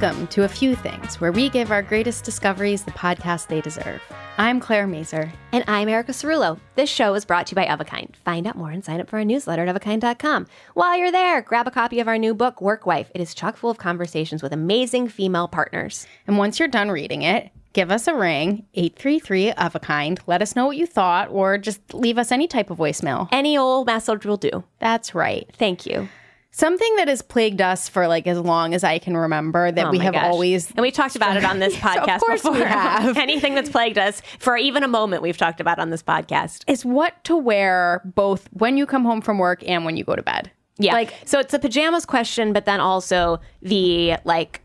Welcome to A Few Things, where we give our greatest discoveries the podcast they deserve. I'm Claire Mazur. And I'm Erica Cerullo. This show is brought to you by Of-A-Kind. Find out more and sign up for our newsletter at ofakind.com. While you're there, grab a copy of our new book, Work Wife. It is chock full of conversations with amazing female partners. And once you're done reading it, give us a ring, 833 of a kind. Let us know what you thought, or just leave us any type of voicemail. Any old message will do. That's right. Thank you. Something that has plagued us for like as long as I can remember that Oh we have gosh. always And we talked about it on this podcast Of course before. we have. Anything that's plagued us for even a moment, we've talked about on this podcast. is what to wear both when you come home from work and when you go to bed. Yeah. Like so it's a pajamas question, but then also the like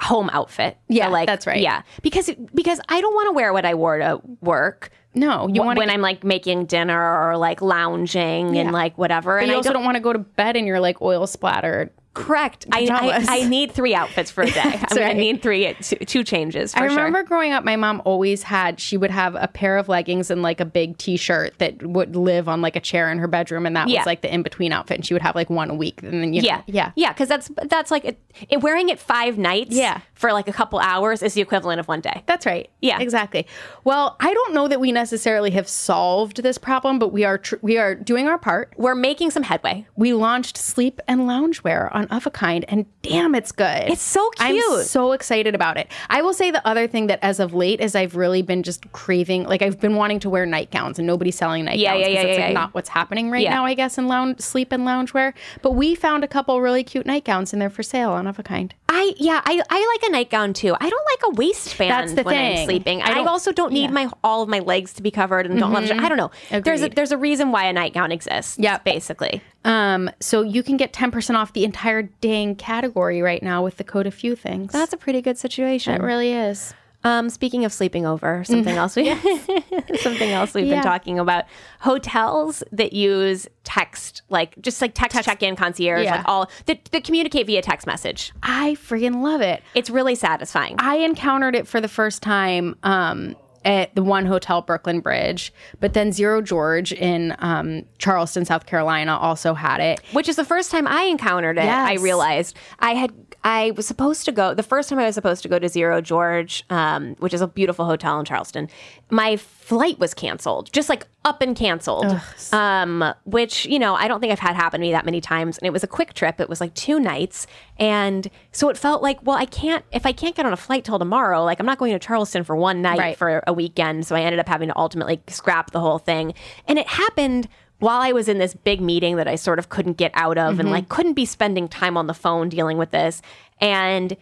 home outfit. Yeah, like that's right. Yeah. Because because I don't want to wear what I wore to work. No, you want when I'm like making dinner or like lounging Yeah. and like whatever. but and you I also don't, don't want to go to bed and you're like oil splattered. Correct. I. I I need three outfits for a day. I'm gonna right. need three two, two changes. For I sure. remember growing up, my mom always had, she would have a pair of leggings and like a big t shirt that would live on like a chair in her bedroom. And that Yeah. was like the in between outfit. And she would have like one a week. And then, you know, Yeah, yeah. yeah. Because that's that's like it, it, wearing it five nights. Yeah. for like a couple hours is the equivalent of one day. That's right. Yeah. exactly. Well, I don't know that we necessarily have solved this problem, but we are tr- we are doing our part. We're making some headway. We launched sleep and loungewear on Of a Kind, and damn, it's good. It's so cute. I'm so excited about it. I will say the other thing that as of late is I've really been just craving, like I've been wanting to wear nightgowns, and nobody's selling nightgowns. Yeah, yeah, yeah, It's yeah, like yeah. not what's happening right Yeah. now, I guess, in lounge sleep and loungewear. But we found a couple really cute nightgowns, and they're for sale on Of a Kind. I yeah, I, I like a nightgown too. I don't like a waistband That's the when thing. I'm sleeping. I I, also don't need yeah. Mm-hmm. my all of my legs to be covered and don't love I don't know. There's a there's a reason why a nightgown exists. Yeah, basically. Um, so you can get 10% off the entire dang category right now with the code a few things. That's a pretty good situation. it really is. Um, speaking of sleeping over, something else we something else we've Yeah. been talking about hotels that use text, like just like text, check-in concierge, Yeah. like all that, that communicate via text message. I freaking love it. It's really satisfying. I encountered it for the first time um, at the one hotel, Brooklyn Bridge, but then Zero George in um, Charleston, South Carolina, also had it. which is the first time I encountered it. I realized I had I was supposed to go the first time I was supposed to go to Zero George, um, which is a beautiful hotel in Charleston. My flight was canceled, just like up and canceled. Um, which you know I don't think I've had happen to me that many times, and it was a quick trip. It was like two nights, and so it felt like well I can't if I can't get on a flight till tomorrow. Like I'm not going to Charleston for one night Right. for a weekend, so I ended up having to ultimately scrap the whole thing, and it happened while I was in this big meeting that I sort of couldn't get out of and mm-hmm. like couldn't be spending time on the phone dealing with this and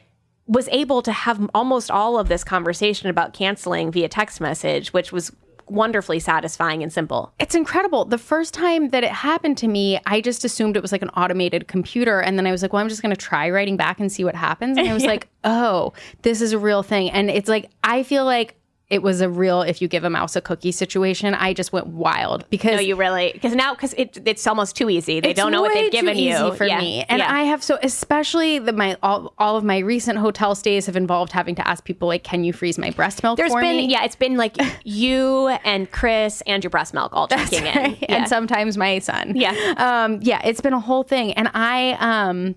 was able to have almost all of this conversation about canceling via text message, which was wonderfully satisfying and simple. It's incredible. The first time that it happened to me, I just assumed it was like an automated computer. And then I was like, well, I'm just going to try writing back and see what happens. And I was like, oh, this is a real thing. And it's like, I feel like it was a real if you give a mouse a cookie situation. I just went wild because No, you really because now because it, it's almost too easy. They don't know what they've given too you for Yeah. me. And Yeah. I have so especially the my all, all of my recent hotel stays have involved having to ask people like, "Can you freeze my breast milk There's for been me?" yeah, it's been like you and Chris and your breast milk all checking in. Yeah. and sometimes my son. Yeah. um, yeah. It's been a whole thing, and I um.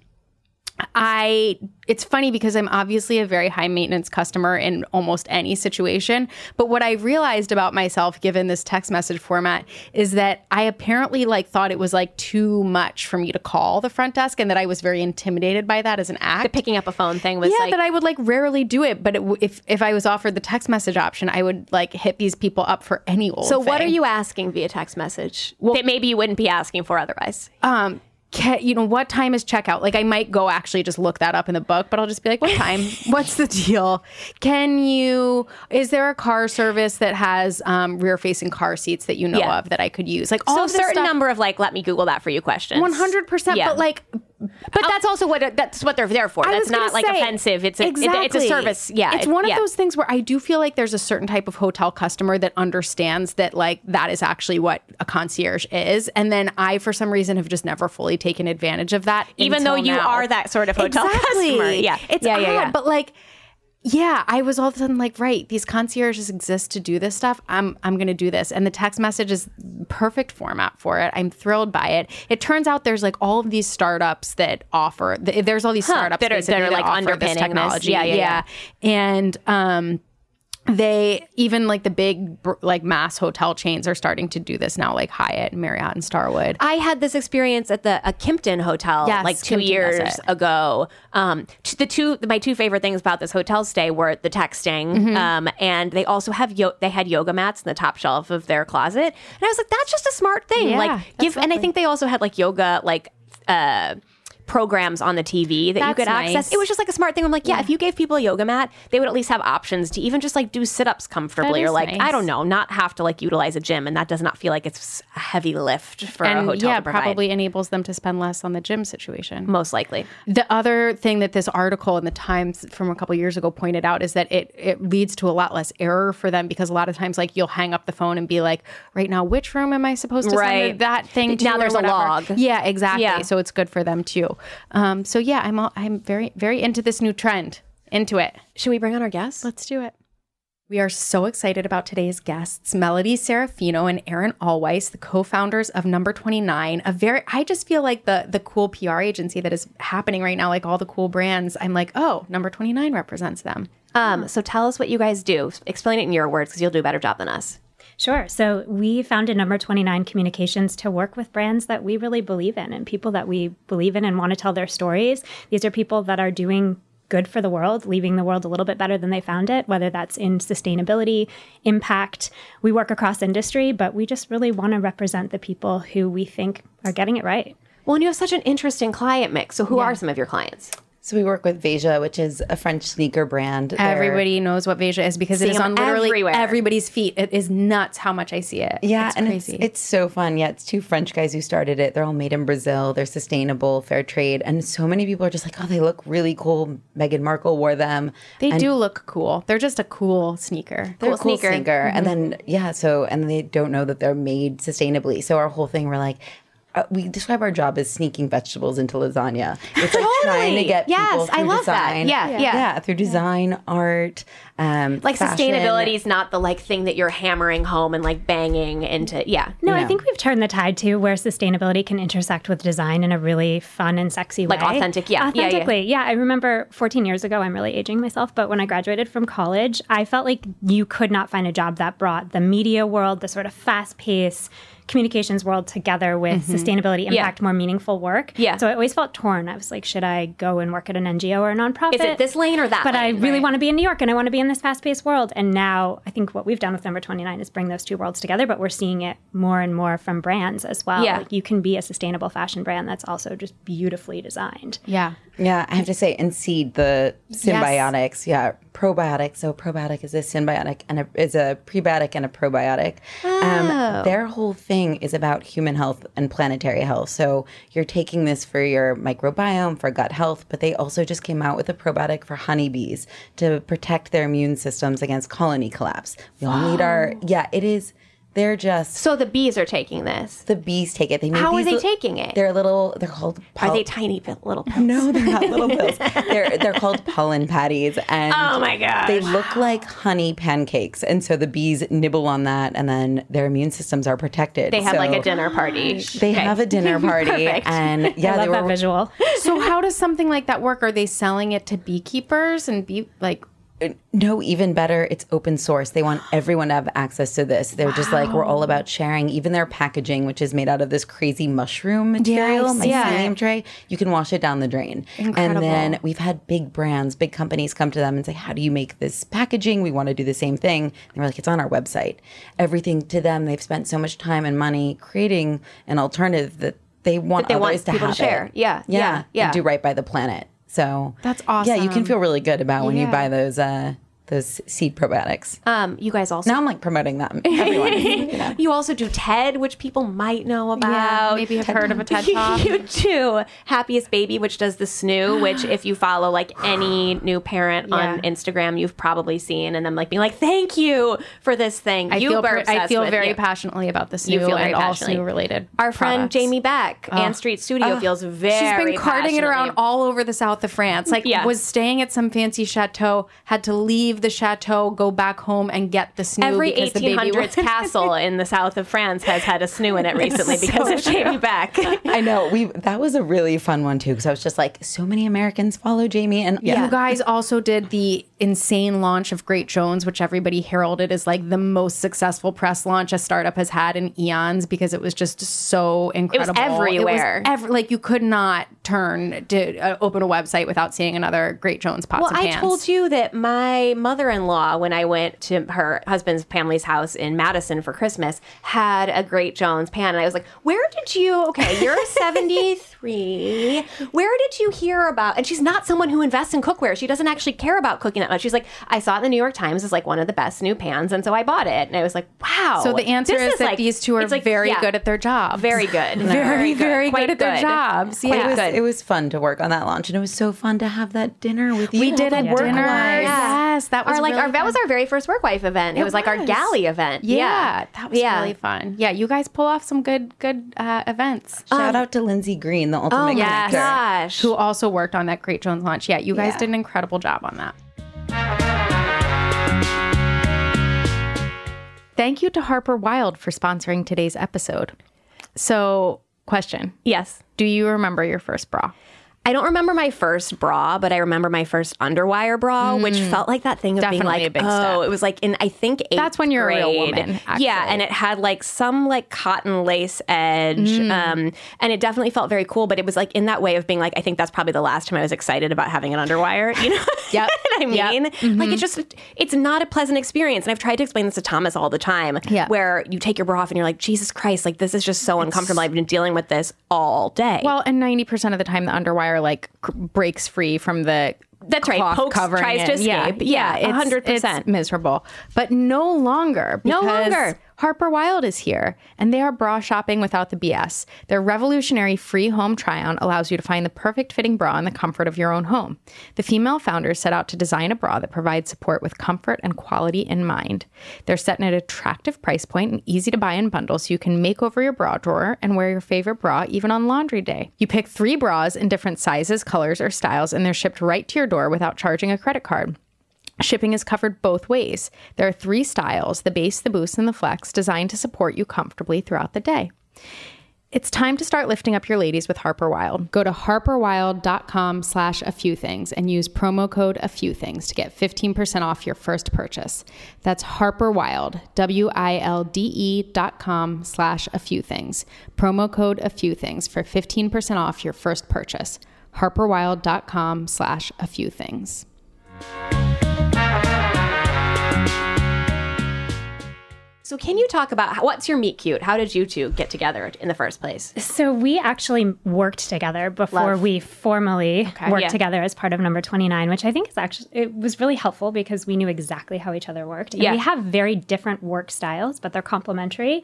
I it's funny because I'm obviously a very high maintenance customer in almost any situation, but what I realized about myself given this text message format is that I apparently like thought it was like too much for me to call the front desk and that I was very intimidated by that as an act. the picking up a phone thing was yeah, like that I would like rarely do it, but it, w- if if I was offered the text message option, I would like hit these people up for any old. So what are you asking via text message that maybe you wouldn't be asking for otherwise? um you know what time is checkout like i might go actually just look that up in the book but i'll just be like what time what's the deal can you is there a car service that has um, rear facing car seats that you know Yeah. of that i could use like all so a certain stuff, number of like let me Google that for you questions. 100% Yeah. but like But um, that's also what that's what they're there for. I That's not like say, offensive. It's a exactly. it's a service. Yeah, it's it- one of yeah. those things where I do feel like there's a certain type of hotel customer that understands that like that is actually what a concierge is, and then I for some reason have just never fully taken advantage of that. Even though you now. are that sort of hotel exactly. customer. Yeah. it's Yeah, odd, yeah, yeah. but like. Yeah, I was all of a sudden like, right, these concierges exist to do this stuff. I'm I'm gonna do this. And the text message is perfect format for it. I'm thrilled by it. It turns out there's like all of these startups that offer th- there's all these startups that are- that are, like, offer underpinning this this. technology. Yeah, yeah, yeah. And um they even like the big like mass hotel chains are starting to do this now, like Hyatt, and Marriott, and Starwood. I had this experience at the a Kimpton hotel Yes, like two Kimpton years ago. Um, the two my two favorite things about this hotel stay were the texting, Mm-hmm. um, and they also have yo- they had yoga mats in the top shelf of their closet, and I was like, that's just a smart thing. Yeah, like give, and I think they also had like yoga like. Uh, programs on the TV that you That's could access. It was just like a smart thing. I'm like, yeah, if you gave people a yoga mat, they would at least have options to even just like do sit-ups comfortably or like nice. I don't know, not have to like utilize a gym and that does not feel like it's a heavy lift for a hotel yeah, probably enables them to spend less on the gym situation. most likely. The other thing that this article in the Times from a couple years ago pointed out is that it it leads to a lot less error for them because a lot of times like you'll hang up the phone and be like, right now, which room am I supposed to Right. send that thing to? Now there's a log. Yeah, exactly. Yeah. So it's good for them too. Um, so yeah, I'm all, I'm very very into this new trend. Into it. Should we bring on our guests? Let's do it. We are so excited about today's guests, Melody Serafino and Erin Allweiss, the co-founders of Number 29. A very I just feel like the the cool PR agency that is happening right now, like all the cool brands. I'm like, oh, Number 29 represents them. Um, so tell us what you guys do. Explain it in your words because you'll do a better job than us. Sure. So we founded Number 29 Communications to work with brands that we really believe in and people that we believe in and want to tell their stories. These are people that are doing good for the world, leaving the world a little bit better than they found it, whether that's in sustainability, impact. We work across industry, but we just really want to represent the people who we think are getting it right. Well, and you have such an interesting client mix. So who are some of your clients? So we work with Veja, which is a French sneaker brand. They're- Everybody knows what Veja is because it is on literally everywhere. everybody's feet. It is nuts how much I see it. Yeah, it's and crazy. it's it's so fun. Yeah, it's two French guys who started it. They're all made in Brazil. They're sustainable, fair trade, and so many people are just like, oh, they look really cool. Meghan Markle wore them. they And do look cool. They're just a cool sneaker. They're a cool sneaker. sneaker. And mm-hmm. then yeah, so and they don't know that they're made sustainably. So our whole thing, we're like. Uh, we describe our job as sneaking vegetables into lasagna. It's like trying to get Yes, people I through love that. design. Yeah, yeah. yeah, through design, art, um, Like fashion. sustainability is not the like thing that you're hammering home and like banging into. Yeah. No, I think we've turned the tide to where sustainability can intersect with design in a really fun and sexy Like way. authentic, yeah. Yeah, yeah. Authentically. Yeah, I remember 14 years ago, I'm really aging myself, but when I graduated from college, I felt like you could not find a job that brought the media world, the sort of fast paced communications world together with sustainability impact, more meaningful work. Mm-hmm. Yeah. So I always felt torn. I was like, should I go and work at an NGO or a nonprofit? Is it this lane or that But I really Right. want to be in New York and I want to be in this fast paced world. And now I think what we've done with number 29 is bring those two worlds together, but we're seeing it more and more from brands as well. Yeah. Like you can be a sustainable fashion brand that's also just beautifully designed. yeah. Yeah, I have to say, and seed the synbiotics. Yeah, probiotic. So probiotic is a synbiotic and a, is a prebiotic and a probiotic. Um, their whole thing thing is about human health and planetary health. So you're taking this for your microbiome, for gut health, but they also just came out with a probiotic for honeybees to protect their immune systems against colony collapse. We all need our yeah. It is. They're just So the bees are taking this. the bees take it. They make How are they li- taking it? They're little. They're called. Are they tiny pi- little pills? No, they're not little pills. they're they're called pollen patties, and Oh my god, they look like honey pancakes. And so the bees nibble on that, and then their immune systems are protected. They have like a dinner party. They Okay. have a dinner party, and yeah, I they love that visual. So how does something like that work? Are they selling it to beekeepers and bee like No, even better, it's open source. They want everyone to have access to this. They're just like, we're all about sharing. Even their packaging, which is made out of this crazy mushroom material, I've seen mycelium tray, you can wash it down the drain. Incredible. And then we've had big brands, big companies come to them and say, How do you make this packaging? We want to do the same thing. And we're like, It's on our website. Everything to them, they've spent so much time and money creating an alternative that they want they want to to share. Yeah, yeah, yeah, yeah. Do right by the planet. So That's awesome. Yeah, you can feel really good about when you buy those uh, those seed probiotics. Um, you guys also now I'm like promoting them. Everyone, you know. You also do TED, which people might know about. maybe have heard of a TED Talk? you do Happiest Baby, which does the snoo, which if you follow like any new parent on Instagram, you've probably seen, and them like being like, "Thank you for this thing." I you feel per- I feel very you. passionately about this You feel very and all passionately. snoo related. Our friend. Jamie Beck, Ann Street Studio, feels very. She's been carting it around all over the south of France. Like Yes. was staying at some fancy chateau, had to leave the chateau, go back home and get the snoo Every because the baby 1800s castle in the south of France has had a snoo in it recently because of Jamie Beck. I know we that was a really fun one too because I was just like, so many Americans follow Jamie, and yeah, You guys also did the insane launch of Great Jones, which everybody heralded as like the most successful press launch a startup has had in eons because it was just so incredible. everywhere. It was ev- like you could not turn to uh, open a website without seeing another Great Jones pots Well, and I pans. told you that my mother-in-law, when I went to her husband's family's house in Madison for Christmas, had a Great Jones pan, and I was like, "Where did you? Okay, you're 73. Where did you hear about?" And she's not someone who invests in cookware. She doesn't actually care about cooking that much. She's like, "I saw it in the New York Times as like one of the best new pans, and so I bought it." And I was like, "Wow." So the answer this is, that like- these two are like, very yeah, good at their job. very good, very, very Quite good at their good. jobs. Yeah. it was it was fun to work on that launch, and it was so fun to have that dinner with you. We did a all dinner. wives. Yes, that was Our like really our that was our very first work wife event. It, It was, like our was. galley event. Yeah, that was Yeah. really fun. Yeah, you guys pull off some good good uh, events. Shout out to Lindsay Green, the ultimate Oh Yes. gosh. Who also worked on that Great Jones launch. Yeah, you guys Yeah. did an incredible job on that. Thank you to Harper Wilde for sponsoring today's episode. So, question Yes. Do you remember your first bra? I don't remember my first bra, but I remember my first underwire bra, which mm. felt like that thing of being like, a big oh, step. it was like in I think That's when you're a real grade. woman, Yeah, and it had like some like cotton lace edge, mm. um, and it definitely felt very cool. But it was like in that way of being like, I think that's probably the last time I was excited about having an underwire. You know, Yep. what I mean, Yep. like mm-hmm. it just it's not a pleasant experience. And I've tried to explain this to Thomas all the time. Yeah. where you take your bra off and you're like, Jesus Christ, like this is just so uncomfortable. I've been dealing with this all day. Well, and 90% of the time, the underwire like c- breaks free from the That's right. Pokes, covering tries to. Yeah, escape. Yeah, Yeah, it's- 100%. It's miserable, but no longer. No longer. Harper Wilde is here, and they are bra shopping without the BS. Their revolutionary free home try-on allows you to find the perfect fitting bra in the comfort of your own home. The female founders set out to design a bra that provides support with comfort and quality in mind. They're set at an attractive price point and easy to buy in bundles, so you can make over your bra drawer and wear your favorite bra even on laundry day. You pick three bras in different sizes, colors, or styles, and they're shipped right to your door without charging a credit card. Shipping is covered both ways. There are three styles the base, the boost, and the flex designed to support you comfortably throughout the day. It's time to start lifting up your ladies with Harper Wilde. Go to harperwilde.com slash a few things and use promo code a few things to get 15% off your first purchase. That's harperwilde, W-I-L-D-E dot com slash a few things. Promo code a few things for 15% off your first purchase. harperwilde.com slash a few things. So, can you talk about how, what's your meet cute? How did you two get together in the first place? So we actually worked together before Love. we formally worked Yeah. together as part of number 29, which I think is actually it was really helpful because we knew exactly how each other worked. And Yeah. we have very different work styles, but they're complementary.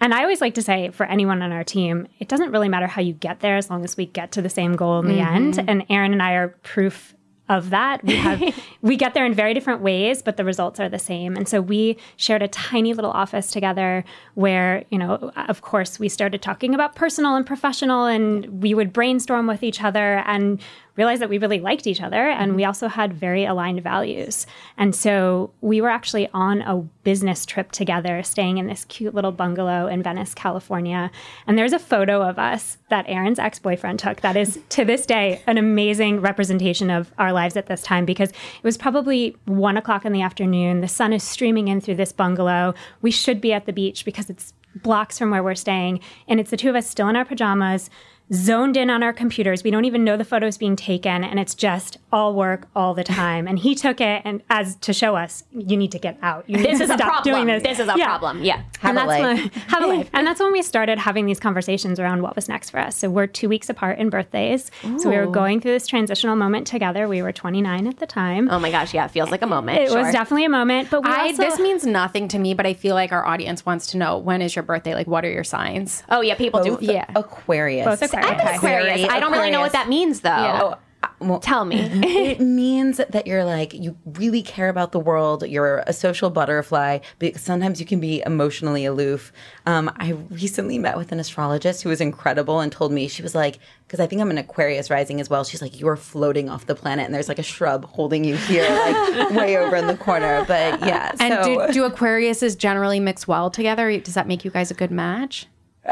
And I always like to say for anyone on our team, it doesn't really matter how you get there as long as we get to the same goal in the mm-hmm. end. And Erin and I are proof of that. We have we get there in very different ways, but the results are the same. And so we shared a tiny little office together where, you know, of course we started talking about personal and professional and we would brainstorm with each other and realized that we really liked each other and mm-hmm. we also had very aligned values. And so we were actually on a business trip together, staying in this cute little bungalow in Venice, California. And there's a photo of us that Erin's ex boyfriend took that is to this day an amazing representation of our lives at this time because it was probably one o'clock in the afternoon. The sun is streaming in through this bungalow. We should be at the beach because it's blocks from where we're staying. And it's the two of us still in our pajamas zoned in on our computers. We don't even know the photos being taken, and it's just all work all the time. And he took it and as to show us, you need to get out. You need This to is a problem. doing this. This is a Yeah. problem. Yeah. Have and a that's life. when have a life. And that's when we started having these conversations around what was next for us. So we're two weeks apart in birthdays. So we were going through this transitional moment together. We were 29 at the time. Oh my gosh, yeah, it feels like a moment. it Sure. was definitely a moment, but we I, also, this means nothing to me, but I feel like our audience wants to know when is your birthday? Like, what are your signs? Oh yeah, people do. Yeah. Aquarius. Both Aquarius. I'm an Aquarius. Very I don't really know what that means though. Yeah. Well, Tell me. it means that you're like you really care about the world you're a social butterfly but sometimes you can be emotionally aloof um, i recently met with an astrologist who was incredible and told me she was like because i think i'm an aquarius rising as well she's like you are floating off the planet and there's like a shrub holding you here like way over in the corner but yeah And so do, do Aquariuses generally mix well together? Does that make you guys a good match?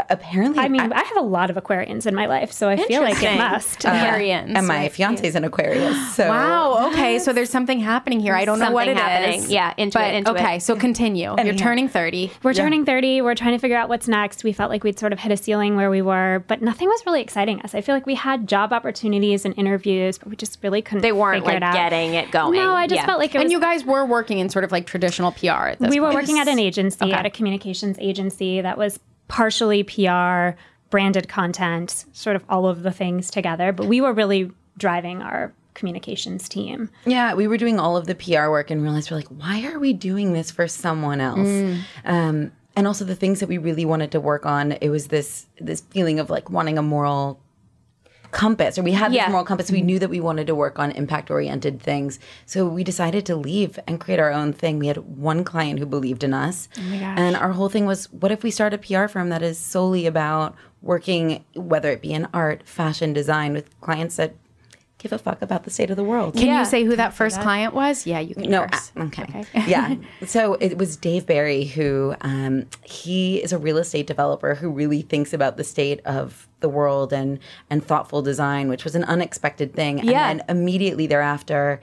Apparently I mean, I, have a lot of Aquarians in my life, so I feel like it Interesting. must. Uh, Aquarians. and my fiance is an aquarius so Wow. Okay. So there's something happening here. I don't know what Something it is. happening. Yeah, into but, it, into okay. it. So continue. You're turning 30. We're turning 30. We're trying to figure out what's next. We felt like we'd sort of hit a ceiling where we were, but nothing was really exciting us. I feel like we had job opportunities and interviews, but we just really couldn't They weren't figure like it out. getting it going. No, I just Yeah. felt like it was And you guys were working in sort of like traditional PR at this we were working at an agency, at a communications agency that was partially PR, branded content, sort of all of the things together. But we were really driving our communications team. Yeah, we were doing all of the PR work and realized we're like, why are we doing this for someone else? Mm. Um, and also the things that we really wanted to work on, it was this this feeling of like wanting a moral compass, or we had this moral compass. We mm-hmm. knew that we wanted to work on impact oriented things, so we decided to leave and create our own thing. We had one client who believed in us, oh and our whole thing was, what if we start a PR firm that is solely about working, whether it be in art, fashion, design, with clients that give a fuck about the state of the world. Can you say who that first client was? Yeah, you can No, curse. uh, okay. yeah. So it was Dave Barry who um, he is a real estate developer who really thinks about the state of the world and and thoughtful design, which was an unexpected thing. Yeah. And then immediately thereafter.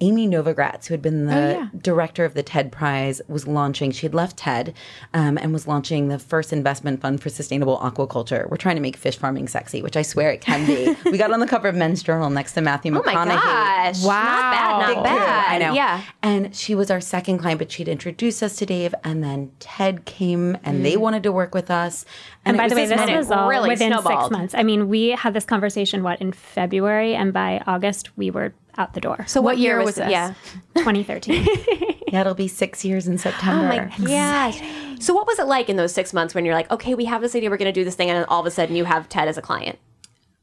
Amy Novogratz, who had been the director of the TED Prize, was launching. She had left TED um, and was launching the first investment fund for sustainable aquaculture. We're trying to make fish farming sexy, which I swear it can be. we got on the cover of Men's Journal next to Matthew McConaughey. Oh my gosh. Wow. Not bad, not coup. bad. I know. Yeah. And she was our second client, but she'd introduced us to Dave, and then TED came, and they wanted to work with us. And, by the way, this this was all really within snowballed. six months. I mean, we had this conversation, what, in February, and by August, we were out the door. So what, year was, this? Yeah. 2013. yeah, it'll be six years in Oh September. Gosh. So what was it like in those six months when you're like, okay, we have this idea, we're going to do this thing, and then all of a sudden you have TED as a client?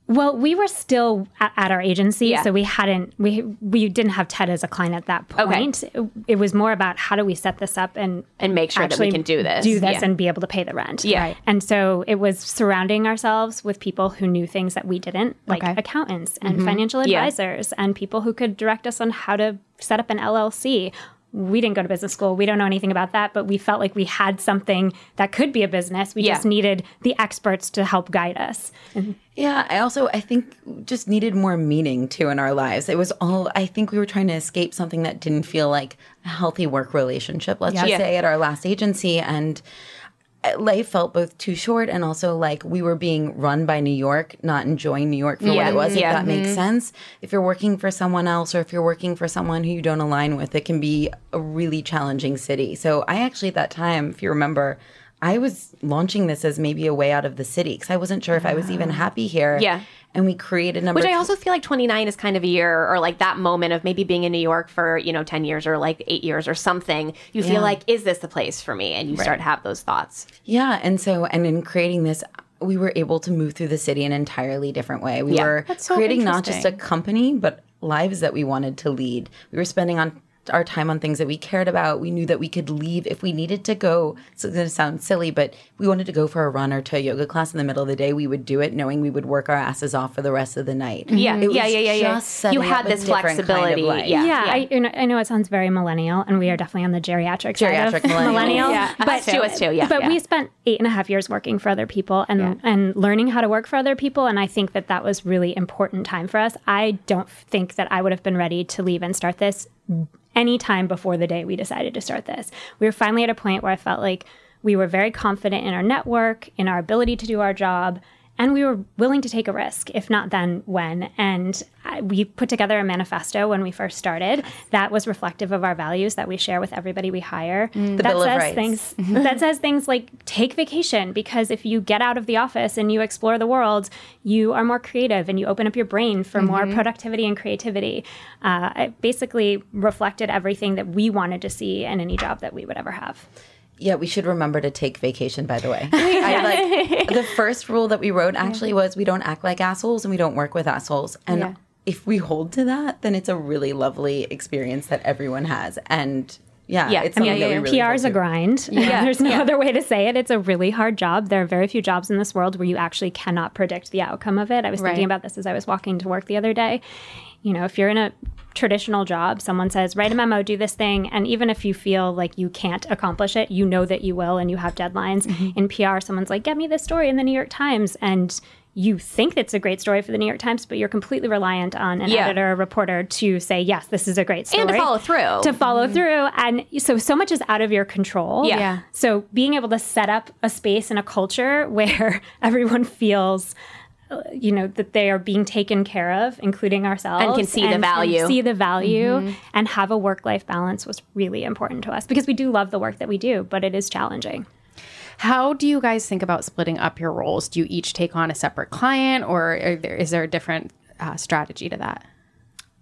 Well, we were still at, our agency, Yeah. so we hadn't we we didn't have TED as a client at that point. It, it was more about how do we set this up and And make sure that we can do this. do this, Yeah. and be able to pay the rent. Yeah. Right. And so it was surrounding ourselves with people who knew things that we didn't, like Okay. accountants and financial Mm-hmm. Yeah. advisors, and people who could direct us on how to set up an LLC. We didn't go to business school. We don't know anything about that, but we felt like we had something that could be a business. We Yeah. just needed the experts to help guide us. Yeah, I also I think just needed more meaning too in our lives. It was all I think we were trying to escape something that didn't feel like a healthy work relationship. Let's just say at our last agency and life felt both too short and also like we were being run by New York, not enjoying New York for what it was. Yeah. If that makes mm-hmm. sense. If you're working for someone else or if you're working for someone who you don't align with, it can be a really challenging city. So I actually at that time, if you remember. I was launching this as maybe a way out of the city because I wasn't sure if I was even happy here. Yeah. And we created number. Which I also feel like 29 is kind of a year or like that moment of maybe being in New York for, you know, 10 years or like eight years or something. You feel Yeah. like, is this the place for me? And you start to have those thoughts. Yeah, and so and in creating this, we were able to move through the city in an entirely different way. We Yeah. were so creating not just a company, but lives that we wanted to lead. We were spending on our time on things that we cared about. We knew that we could leave if we needed to go. So it's going to sound silly, but we wanted to go for a run or to a yoga class in the middle of the day. We would do it knowing we would work our asses off for the rest of the night. Mm-hmm. Yeah, It yeah, was yeah, yeah, yeah. You had up this different kind of flexibility. Yeah. yeah, I, you know, I know it sounds very millennial, and we are definitely on the geriatric, side Geriatric of millennial. millennial. Yeah, us too, us too, yeah, But yeah. we spent eight and a half years working for other people and and learning how to work for other people, and I think that that was really important time for us. I don't think that I would have been ready to leave and start this any time before the day we decided to start this. We were finally at a point where I felt like we were very confident in our network, in our ability to do our job, and we were willing to take a risk. If not then, when? And I, we put together a manifesto when we first started that was reflective of our values that we share with everybody we hire. that Bill of says Rights. things that says things like take vacation because if you get out of the office and you explore the world, you are more creative and you open up your brain for more productivity and creativity. Uh, it basically reflected everything that we wanted to see in any job that we would ever have. Yeah, we should remember to take vacation. By the way, I like the first rule that we wrote actually was we don't act like assholes and we don't work with assholes. And if we hold to that, then it's a really lovely experience that everyone has. And yeah, Yeah, it's I mean, yeah, that yeah, we really PR is a grind. Yeah. There's no other way to say it. It's a really hard job. There are very few jobs in this world where you actually cannot predict the outcome of it. I was Right. thinking about this as I was walking to work the other day. You know, if you're in a traditional job, someone says, write a memo, do this thing. And even if you feel like you can't accomplish it, you know that you will and you have deadlines. Mm-hmm. In PR, someone's like, get me this story in the New York Times. And you think it's a great story for the New York Times, but you're completely reliant on an Yeah. editor or reporter to say, yes, this is a great story. And to follow through. To follow through. And so, so much is out of your control. Yeah. Yeah. So, being able to set up a space and a culture where everyone feels, uh, you know, that they are being taken care of, including ourselves, And can see the value. see the value, and have a work life balance was really important to us because we do love the work that we do, but it is challenging. How do you guys think about splitting up your roles? Do you each take on a separate client, or there, is there a different uh, strategy to that?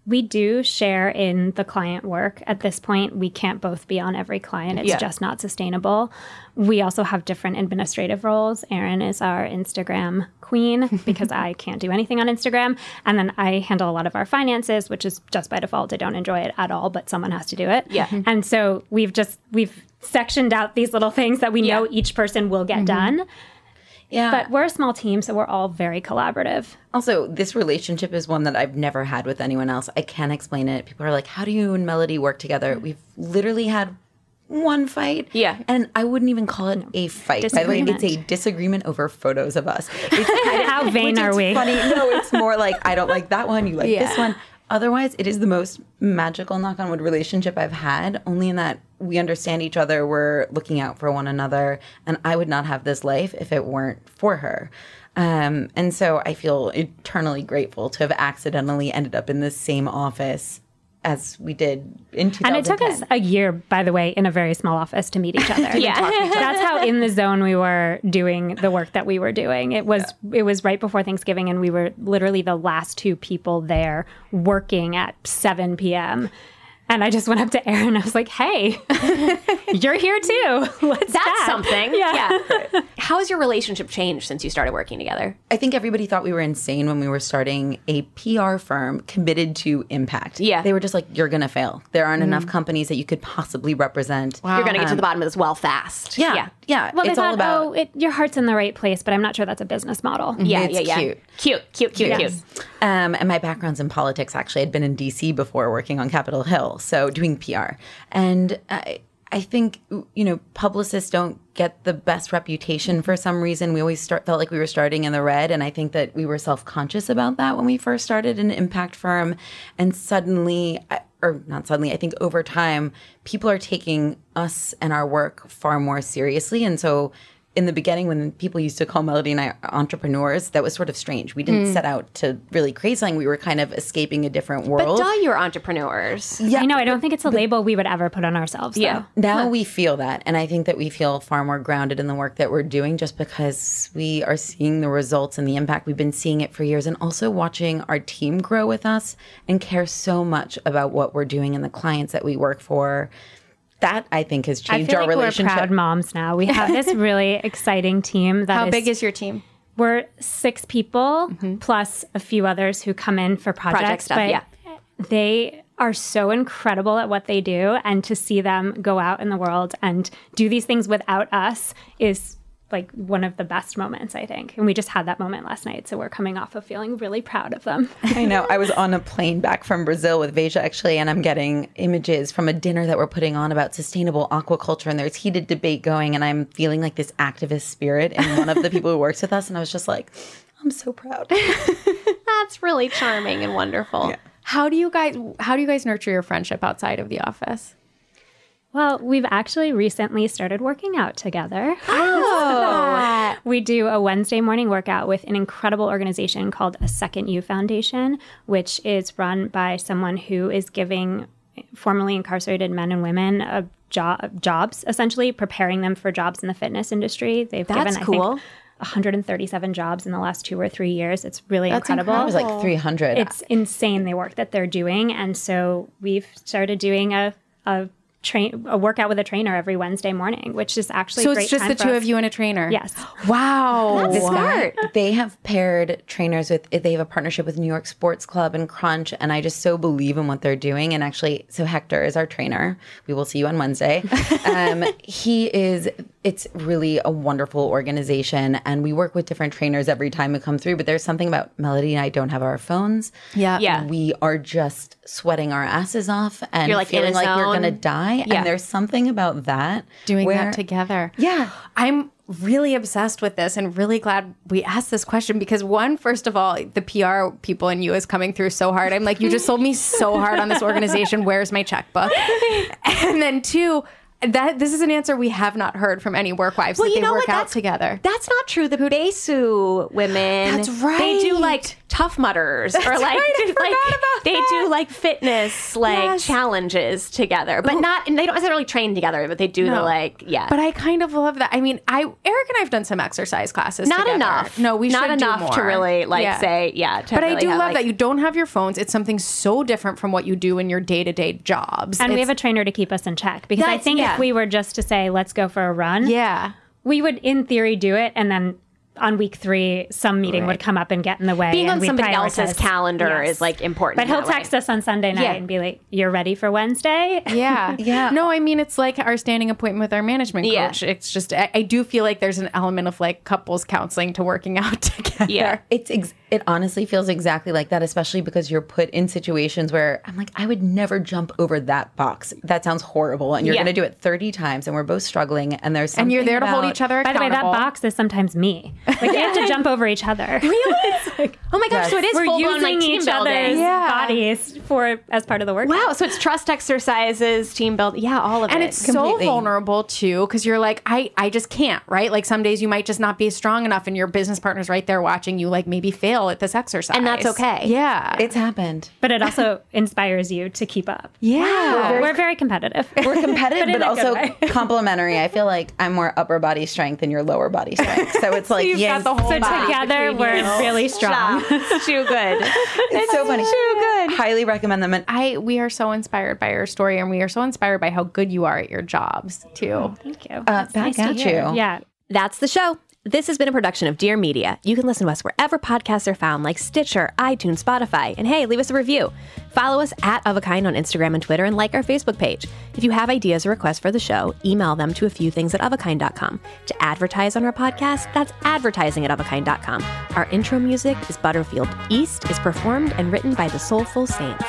We do share in the client work. At this point, we can't both be on every client. It's Yeah. just not sustainable. We also have different administrative roles. Erin is our Instagram queen because I can't do anything on Instagram. And then I handle a lot of our finances, which is just by default. I don't enjoy it at all, but someone has to do it. Yeah. Mm-hmm. And so we've just, we've sectioned out these little things that we know each person will get mm-hmm. done. Yeah. But we're a small team, so we're all very collaborative. Also, this relationship is one that I've never had with anyone else. I can't explain it. People are like, "How do you and Melody work together?" We've literally had one fight. Yeah. and I wouldn't even call it a fight. By the way, it's a disagreement over photos of us. It's, How vain are we? Funny. No, it's more like I don't like that one. You like this one. Otherwise, it is the most magical knock on wood relationship I've had. Only in that we understand each other. We're looking out for one another, and I would not have this life if it weren't for her. Um, and so I feel eternally grateful to have accidentally ended up in the same office as we did in 2010. And it took us a year, by the way, in a very small office to meet each other. Yeah. That's how in the zone we were doing the work that we were doing. It was it was right before Thanksgiving and we were literally the last two people there working at 7 p.m. And I just went up to Erin and I was like, "Hey, you're here too. Let's That's chat." something. Yeah. yeah. How has your relationship changed since you started working together? I think everybody thought we were insane when we were starting a PR firm committed to impact. Yeah. They were just like, you're going to fail. There aren't mm-hmm. enough companies that you could possibly represent. You're going to get to um, the bottom of this well fast. Yeah. Yeah. Yeah. Well, it's all thought, about. "Oh, it, your heart's in the right place," but I'm not sure that's a business model. Yeah, It's yeah, yeah. cute. Cute, cute, cute, cute. Yes. Um, and my background's in politics. Actually, I'd been in DC before working on Capitol Hill, so doing PR. And I, I think you know, publicists don't get the best reputation for some reason. We always start, felt like we were starting in the red, and I think that we were self conscious about that when we first started an impact firm. And suddenly, I- or not suddenly, I think over time, people are taking us and our work far more seriously, and so in the beginning when people used to call Melody and I entrepreneurs, that was sort of strange. We didn't hmm. set out to really create something. We were kind of escaping a different But world. duh, you're entrepreneurs. yeah, I know. I don't think it's a label we would ever put on ourselves. Yeah. though. now we feel that and i think that we feel far more grounded in the work that we're doing just because we are seeing the results and the impact we've been seeing it for years and also watching our team grow with us and care so much about what we're doing and the clients that we work for that i think has I changed feel our like relationship we're proud moms now. We have this really exciting team. That How big is your team? We're six people mm-hmm. plus a few others who come in for projects. Project stuff, but yeah. They are so incredible at what they do, and to see them go out in the world and do these things without us is like one of the best moments, I think. And we just had that moment last night, so we're coming off of feeling really proud of them. I know. I was on a plane back from Brazil with Veja actually, and I'm getting images from a dinner that we're putting on about sustainable aquaculture, and there's heated debate going, and I'm feeling like this activist spirit in one of the people who works with us, and I was just like, I'm so proud. That's really charming and wonderful. How do you guys how do you guys nurture your friendship outside of the office? Well, we've actually recently started working out together. Oh. we do a Wednesday morning workout with an incredible organization called A Second U Foundation, which is run by someone who is giving formerly incarcerated men and women a job jobs essentially preparing them for jobs in the fitness industry. They've That's given cool. I think 137 jobs in the last 2 or 3 years. It's really That's incredible. incredible. It was like 300. It's insane the work that they're doing, and so we've started doing a a train a workout with a trainer every Wednesday morning, which is actually So great it's just time the two us. of you and a trainer. Yes. Wow. This guy- They have paired trainers with. They have a partnership with New York Sports Club and Crunch, and I just so believe in what they're doing. And actually, so Hector is our trainer. We will see you on Wednesday. Um, he is. It's really a wonderful organization, and we work with different trainers every time we come through. But there's something about Melody and I don't have our phones. Yeah. Yeah. we are just sweating our asses off and You're, like, in feeling a like we're gonna die. Yeah. And there's something about that Doing where- that together. Yeah. I'm really obsessed with this and really glad we asked this question because one, first of all, the PR people in you is coming through so hard. I'm like, you just sold me so hard on this organization. Where's my checkbook? And then two, that this is an answer we have not heard from any work wives Well, that you they know work what? out That's- together. That's not true. The Besu women, That's right. They do like Tough Mudders, or like, right, I forgot like about they that. do like fitness like Yes. challenges together, but not. And they don't necessarily train together, but they do the like, yeah. But I kind of love that. I mean, I Eric and I've done some exercise classes. not together. enough. No, we not should do enough to really like Yeah. say yeah. To But I do have, love like- that you don't have your phones. It's something so different from what you do in your day to day jobs. and we have a trainer to keep us in check because I think yeah. If we were just to say let's go for a run, yeah. we would in theory do it, and then on week three, some meeting would come up and get in the way. being and on we'd somebody else's calendar Yes. is like important. But he'll that way. text us on Sunday night Yeah. and be like, "You're ready for Wednesday." Yeah. Yeah. No, I mean, it's like our standing appointment with our management Yeah. It's just, I, I do feel like there's an element of like couples counseling to working out together. Yeah. It's ex- it honestly feels exactly like that, especially because you're put in situations where I'm like, I would never jump over that box. That sounds horrible, and you're Yeah. going to do it 30 times, and we're both struggling, and there's something And you're there to hold each other By the way, that box is sometimes me. Like we have to jump over each other. Really? oh my gosh! So it is We're full blown using like team each building. other's Yeah. bodies for as part of the work. Wow, so it's trust exercises, team building, yeah, all of and it. And it's so vulnerable too because you're like I, I just can't right like some days you might just not be strong enough and your business partner's right there watching you like maybe fail at this exercise And that's okay. yeah It's happened. But it also inspires you to keep up. yeah We're very competitive. We're competitive, But but, also way. complementary. I feel like I'm more upper body strength than your lower body strength. So it's like, you've yeah, got the whole so together we're you. really strong. It's too good. it's so funny. Too good. Highly recommend them. And I we are so inspired by your story and we are so inspired by how good you are at your jobs too Thank you. uh, back nice at hear. you. Yeah. That's the show. This has been a production of Dear Media. You can listen to us wherever podcasts are found, like Stitcher, iTunes, Spotify. And hey, leave us a review. Follow us at Of a Kind on Instagram and Twitter and like our Facebook page. If you have ideas or requests for the show, email them to a few things at ofakind.com. To advertise on our podcast, that's advertising at ofakind.com. Our intro music is Butterfield East, is performed and written by the Soulful Saints.